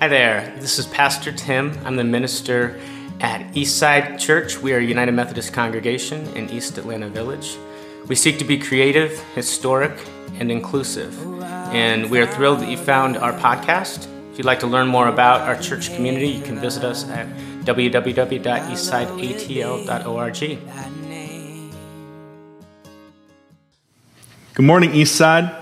Hi there, this is Pastor Tim. I'm the minister at Eastside Church. We are a United Methodist congregation in East Atlanta Village. We seek to be creative, historic, and inclusive. And we are thrilled that you found our podcast. If you'd like to learn more about our church community, you can visit us at www.eastsideatl.org. Good morning, Eastside.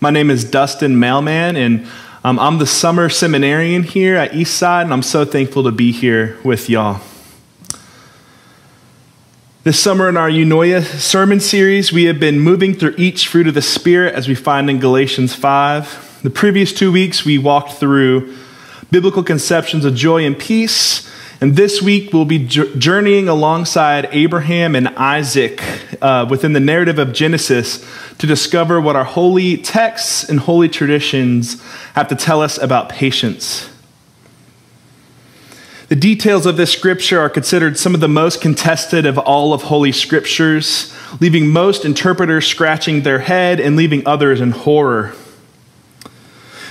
My name is Dustin Mailman, and um, I'm the summer seminarian here at Eastside, and I'm so thankful to be here with y'all. This summer in our Eunoia sermon series, we have been moving through each fruit of the Spirit as we find in Galatians 5. The previous two weeks, we walked through biblical conceptions of joy and peace. And this week, we'll be journeying alongside Abraham and Isaac uh, within the narrative of Genesis to discover what our holy texts and holy traditions have to tell us about patience. The details of this scripture are considered some of the most contested of all of Holy Scriptures, leaving most interpreters scratching their head and leaving others in horror.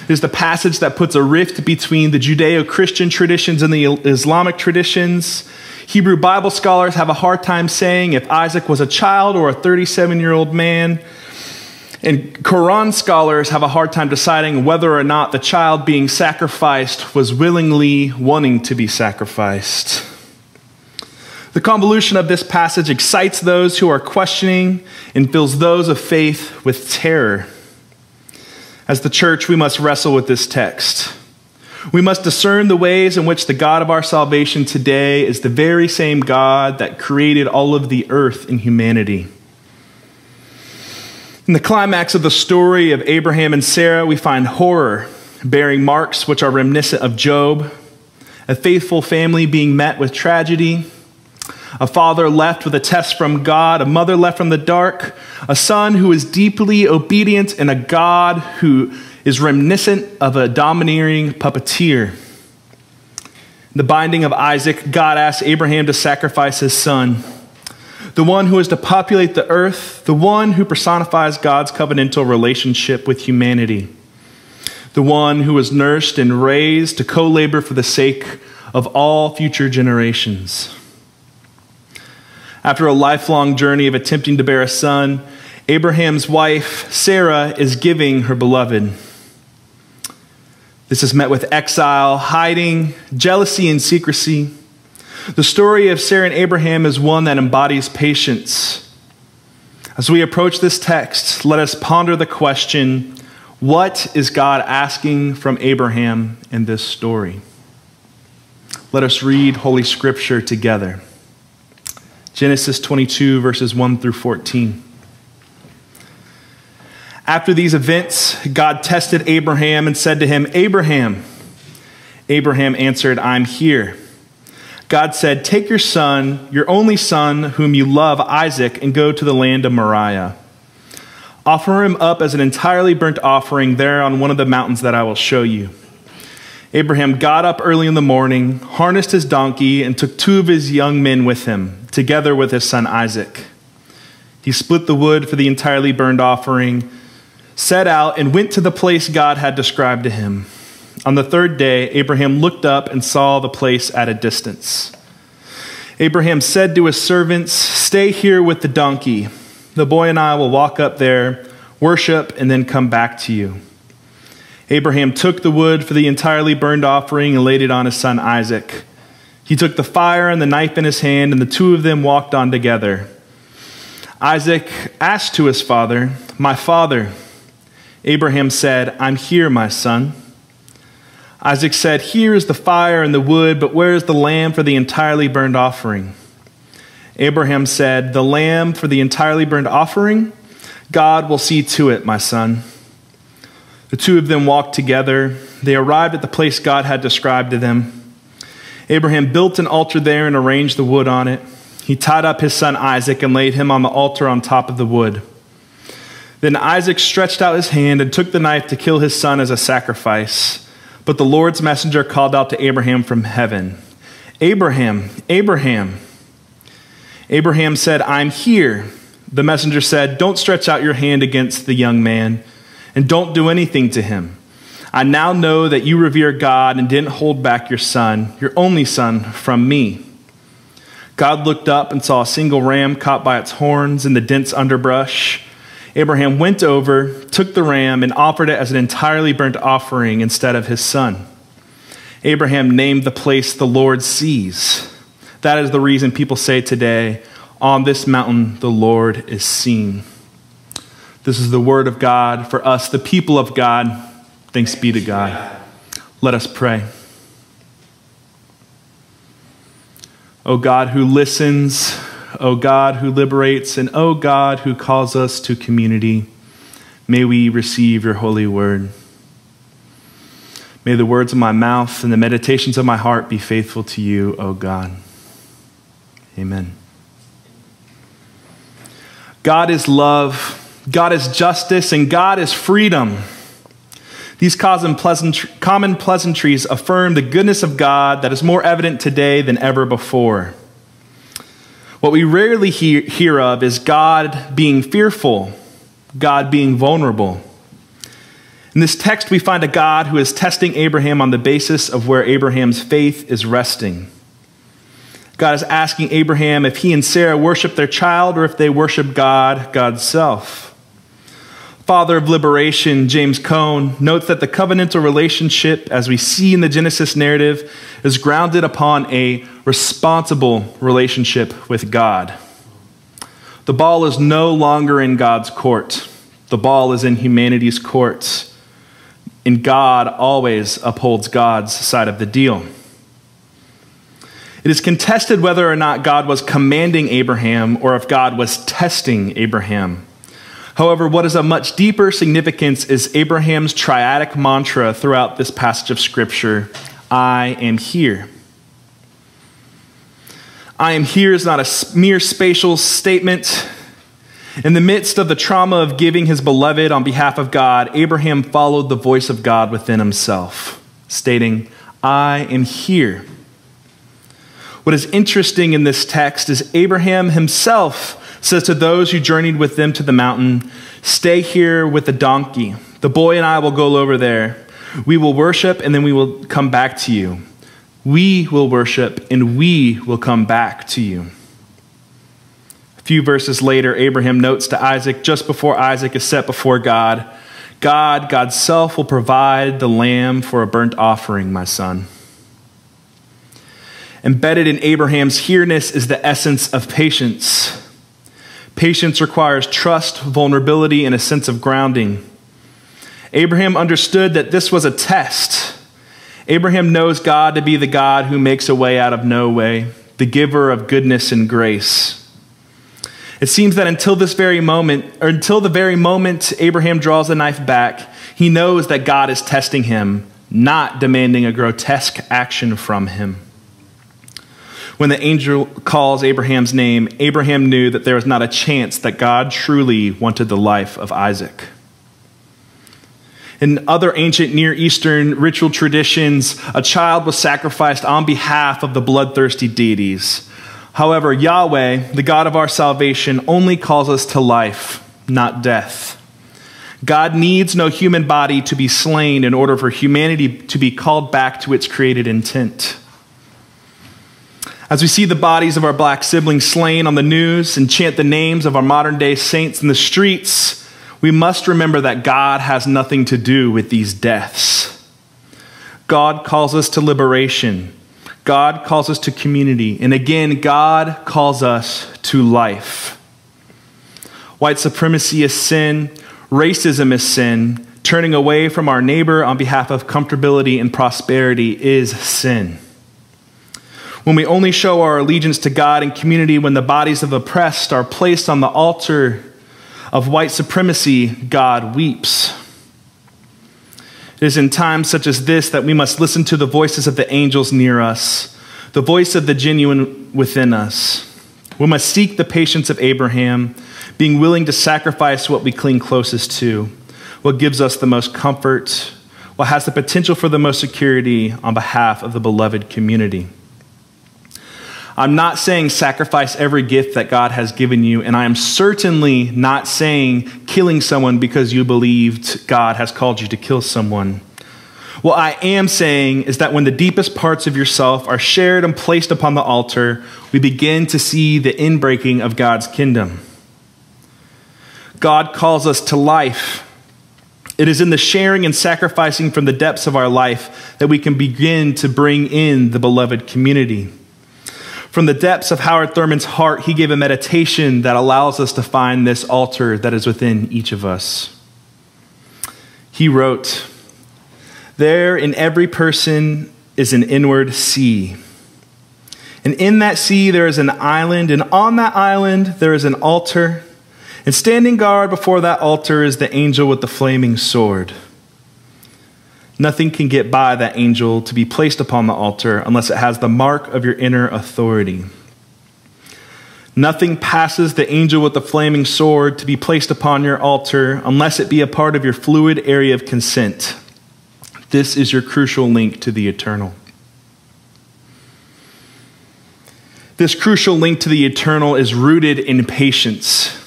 Is the passage that puts a rift between the Judeo Christian traditions and the Islamic traditions. Hebrew Bible scholars have a hard time saying if Isaac was a child or a 37 year old man. And Quran scholars have a hard time deciding whether or not the child being sacrificed was willingly wanting to be sacrificed. The convolution of this passage excites those who are questioning and fills those of faith with terror. As the church, we must wrestle with this text. We must discern the ways in which the God of our salvation today is the very same God that created all of the earth and humanity. In the climax of the story of Abraham and Sarah, we find horror bearing marks which are reminiscent of Job, a faithful family being met with tragedy, a father left with a test from God, a mother left from the dark, a son who is deeply obedient, and a God who is reminiscent of a domineering puppeteer. The binding of Isaac, God asks Abraham to sacrifice his son, the one who is to populate the earth, the one who personifies God's covenantal relationship with humanity, the one who was nursed and raised to co labor for the sake of all future generations. After a lifelong journey of attempting to bear a son, Abraham's wife, Sarah, is giving her beloved. This is met with exile, hiding, jealousy, and secrecy. The story of Sarah and Abraham is one that embodies patience. As we approach this text, let us ponder the question what is God asking from Abraham in this story? Let us read Holy Scripture together. Genesis 22, verses 1 through 14. After these events, God tested Abraham and said to him, Abraham. Abraham answered, I'm here. God said, Take your son, your only son, whom you love, Isaac, and go to the land of Moriah. Offer him up as an entirely burnt offering there on one of the mountains that I will show you. Abraham got up early in the morning, harnessed his donkey, and took two of his young men with him, together with his son Isaac. He split the wood for the entirely burned offering, set out, and went to the place God had described to him. On the third day, Abraham looked up and saw the place at a distance. Abraham said to his servants, Stay here with the donkey. The boy and I will walk up there, worship, and then come back to you. Abraham took the wood for the entirely burned offering and laid it on his son Isaac. He took the fire and the knife in his hand, and the two of them walked on together. Isaac asked to his father, My father. Abraham said, I'm here, my son. Isaac said, Here is the fire and the wood, but where is the lamb for the entirely burned offering? Abraham said, The lamb for the entirely burned offering? God will see to it, my son. The two of them walked together. They arrived at the place God had described to them. Abraham built an altar there and arranged the wood on it. He tied up his son Isaac and laid him on the altar on top of the wood. Then Isaac stretched out his hand and took the knife to kill his son as a sacrifice. But the Lord's messenger called out to Abraham from heaven Abraham, Abraham. Abraham said, I'm here. The messenger said, Don't stretch out your hand against the young man and don't do anything to him. I now know that you revere God and didn't hold back your son, your only son, from me. God looked up and saw a single ram caught by its horns in the dense underbrush. Abraham went over, took the ram, and offered it as an entirely burnt offering instead of his son. Abraham named the place the Lord sees. That is the reason people say today, On this mountain the Lord is seen. This is the word of God for us, the people of God. Thanks be to God. Let us pray. O God who listens, O God who liberates, and O God who calls us to community, may we receive your holy word. May the words of my mouth and the meditations of my heart be faithful to you, O God. Amen. God is love, God is justice, and God is freedom. These common pleasantries affirm the goodness of God that is more evident today than ever before. What we rarely hear, hear of is God being fearful, God being vulnerable. In this text, we find a God who is testing Abraham on the basis of where Abraham's faith is resting. God is asking Abraham if he and Sarah worship their child or if they worship God, God's self. Father of liberation, James Cone, notes that the covenantal relationship, as we see in the Genesis narrative, is grounded upon a responsible relationship with God. The ball is no longer in God's court, the ball is in humanity's court and God always upholds God's side of the deal. It is contested whether or not God was commanding Abraham or if God was testing Abraham. However, what is of much deeper significance is Abraham's triadic mantra throughout this passage of Scripture I am here. I am here is not a mere spatial statement. In the midst of the trauma of giving his beloved on behalf of God, Abraham followed the voice of God within himself, stating, I am here. What is interesting in this text is Abraham himself says to those who journeyed with them to the mountain, Stay here with the donkey. The boy and I will go over there. We will worship and then we will come back to you. We will worship and we will come back to you A few verses later, Abraham notes to Isaac, just before Isaac is set before God, God, God's self, will provide the lamb for a burnt offering, my son. Embedded in Abraham's here-ness is the essence of patience. Patience requires trust, vulnerability, and a sense of grounding. Abraham understood that this was a test. Abraham knows God to be the God who makes a way out of no way, the giver of goodness and grace. It seems that until this very moment, or until the very moment Abraham draws the knife back, he knows that God is testing him, not demanding a grotesque action from him. When the angel calls Abraham's name, Abraham knew that there was not a chance that God truly wanted the life of Isaac. In other ancient Near Eastern ritual traditions, a child was sacrificed on behalf of the bloodthirsty deities. However, Yahweh, the God of our salvation, only calls us to life, not death. God needs no human body to be slain in order for humanity to be called back to its created intent. As we see the bodies of our black siblings slain on the news and chant the names of our modern day saints in the streets, we must remember that God has nothing to do with these deaths. God calls us to liberation God calls us to community. And again, God calls us to life. White supremacy is sin, racism is sin, turning away from our neighbor on behalf of comfortability and prosperity is sin. When we only show our allegiance to God and community when the bodies of oppressed are placed on the altar of white supremacy, God weeps. It is in times such as this that we must listen to the voices of the angels near us, the voice of the genuine within us. We must seek the patience of Abraham, being willing to sacrifice what we cling closest to, what gives us the most comfort, what has the potential for the most security on behalf of the beloved community. I'm not saying sacrifice every gift that God has given you, and I am certainly not saying killing someone because you believed God has called you to kill someone. What I am saying is that when the deepest parts of yourself are shared and placed upon the altar, we begin to see the inbreaking of God's kingdom. God calls us to life. It is in the sharing and sacrificing from the depths of our life that we can begin to bring in the beloved community. From the depths of Howard Thurman's heart, he gave a meditation that allows us to find this altar that is within each of us. He wrote, There in every person is an inward sea. And in that sea there is an island, and on that island there is an altar. And standing guard before that altar is the angel with the flaming sword. Nothing can get by that angel to be placed upon the altar unless it has the mark of your inner authority. Nothing passes the angel with the flaming sword to be placed upon your altar unless it be a part of your fluid area of consent. This is your crucial link to the eternal. This crucial link to the eternal is rooted in patience.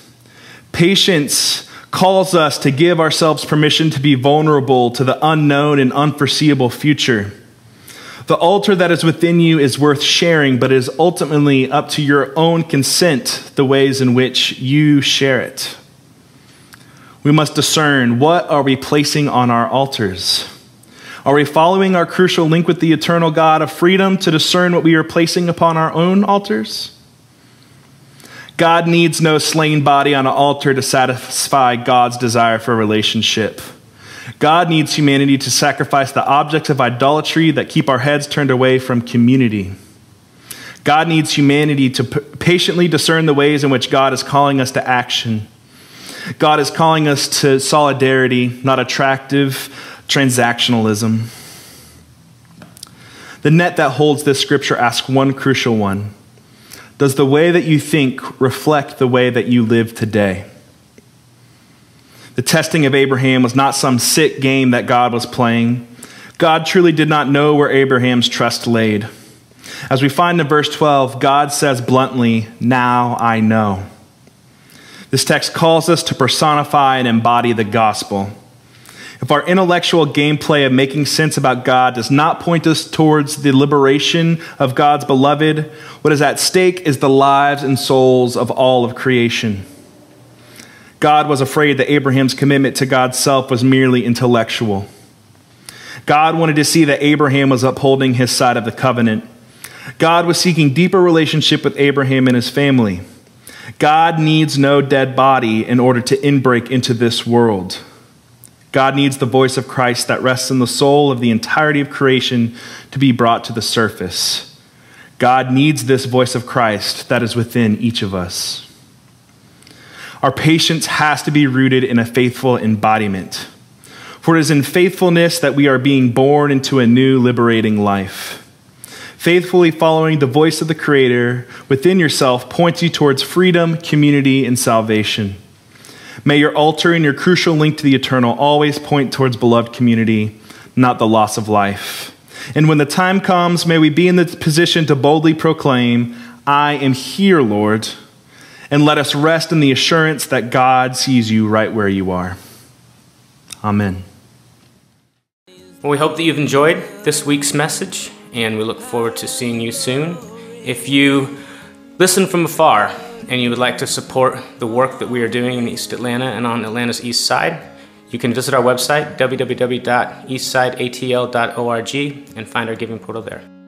Patience calls us to give ourselves permission to be vulnerable to the unknown and unforeseeable future. The altar that is within you is worth sharing, but it is ultimately up to your own consent the ways in which you share it. We must discern what are we placing on our altars? Are we following our crucial link with the eternal God of freedom to discern what we are placing upon our own altars? God needs no slain body on an altar to satisfy God's desire for relationship. God needs humanity to sacrifice the objects of idolatry that keep our heads turned away from community. God needs humanity to patiently discern the ways in which God is calling us to action. God is calling us to solidarity, not attractive transactionalism. The net that holds this scripture asks one crucial one does the way that you think reflect the way that you live today? The testing of Abraham was not some sick game that God was playing. God truly did not know where Abraham's trust laid. As we find in verse 12, God says bluntly, Now I know. This text calls us to personify and embody the gospel. If our intellectual gameplay of making sense about God does not point us towards the liberation of God's beloved, what is at stake is the lives and souls of all of creation. God was afraid that Abraham's commitment to God's self was merely intellectual. God wanted to see that Abraham was upholding his side of the covenant. God was seeking deeper relationship with Abraham and his family. God needs no dead body in order to inbreak into this world. God needs the voice of Christ that rests in the soul of the entirety of creation to be brought to the surface. God needs this voice of Christ that is within each of us. Our patience has to be rooted in a faithful embodiment. For it is in faithfulness that we are being born into a new liberating life. Faithfully following the voice of the Creator within yourself points you towards freedom, community, and salvation. May your altar and your crucial link to the eternal always point towards beloved community, not the loss of life. And when the time comes, may we be in the position to boldly proclaim, I am here, Lord, and let us rest in the assurance that God sees you right where you are. Amen. Well, we hope that you've enjoyed this week's message, and we look forward to seeing you soon. If you listen from afar, and you would like to support the work that we are doing in East Atlanta and on Atlanta's East Side, you can visit our website, www.eastsideatl.org, and find our giving portal there.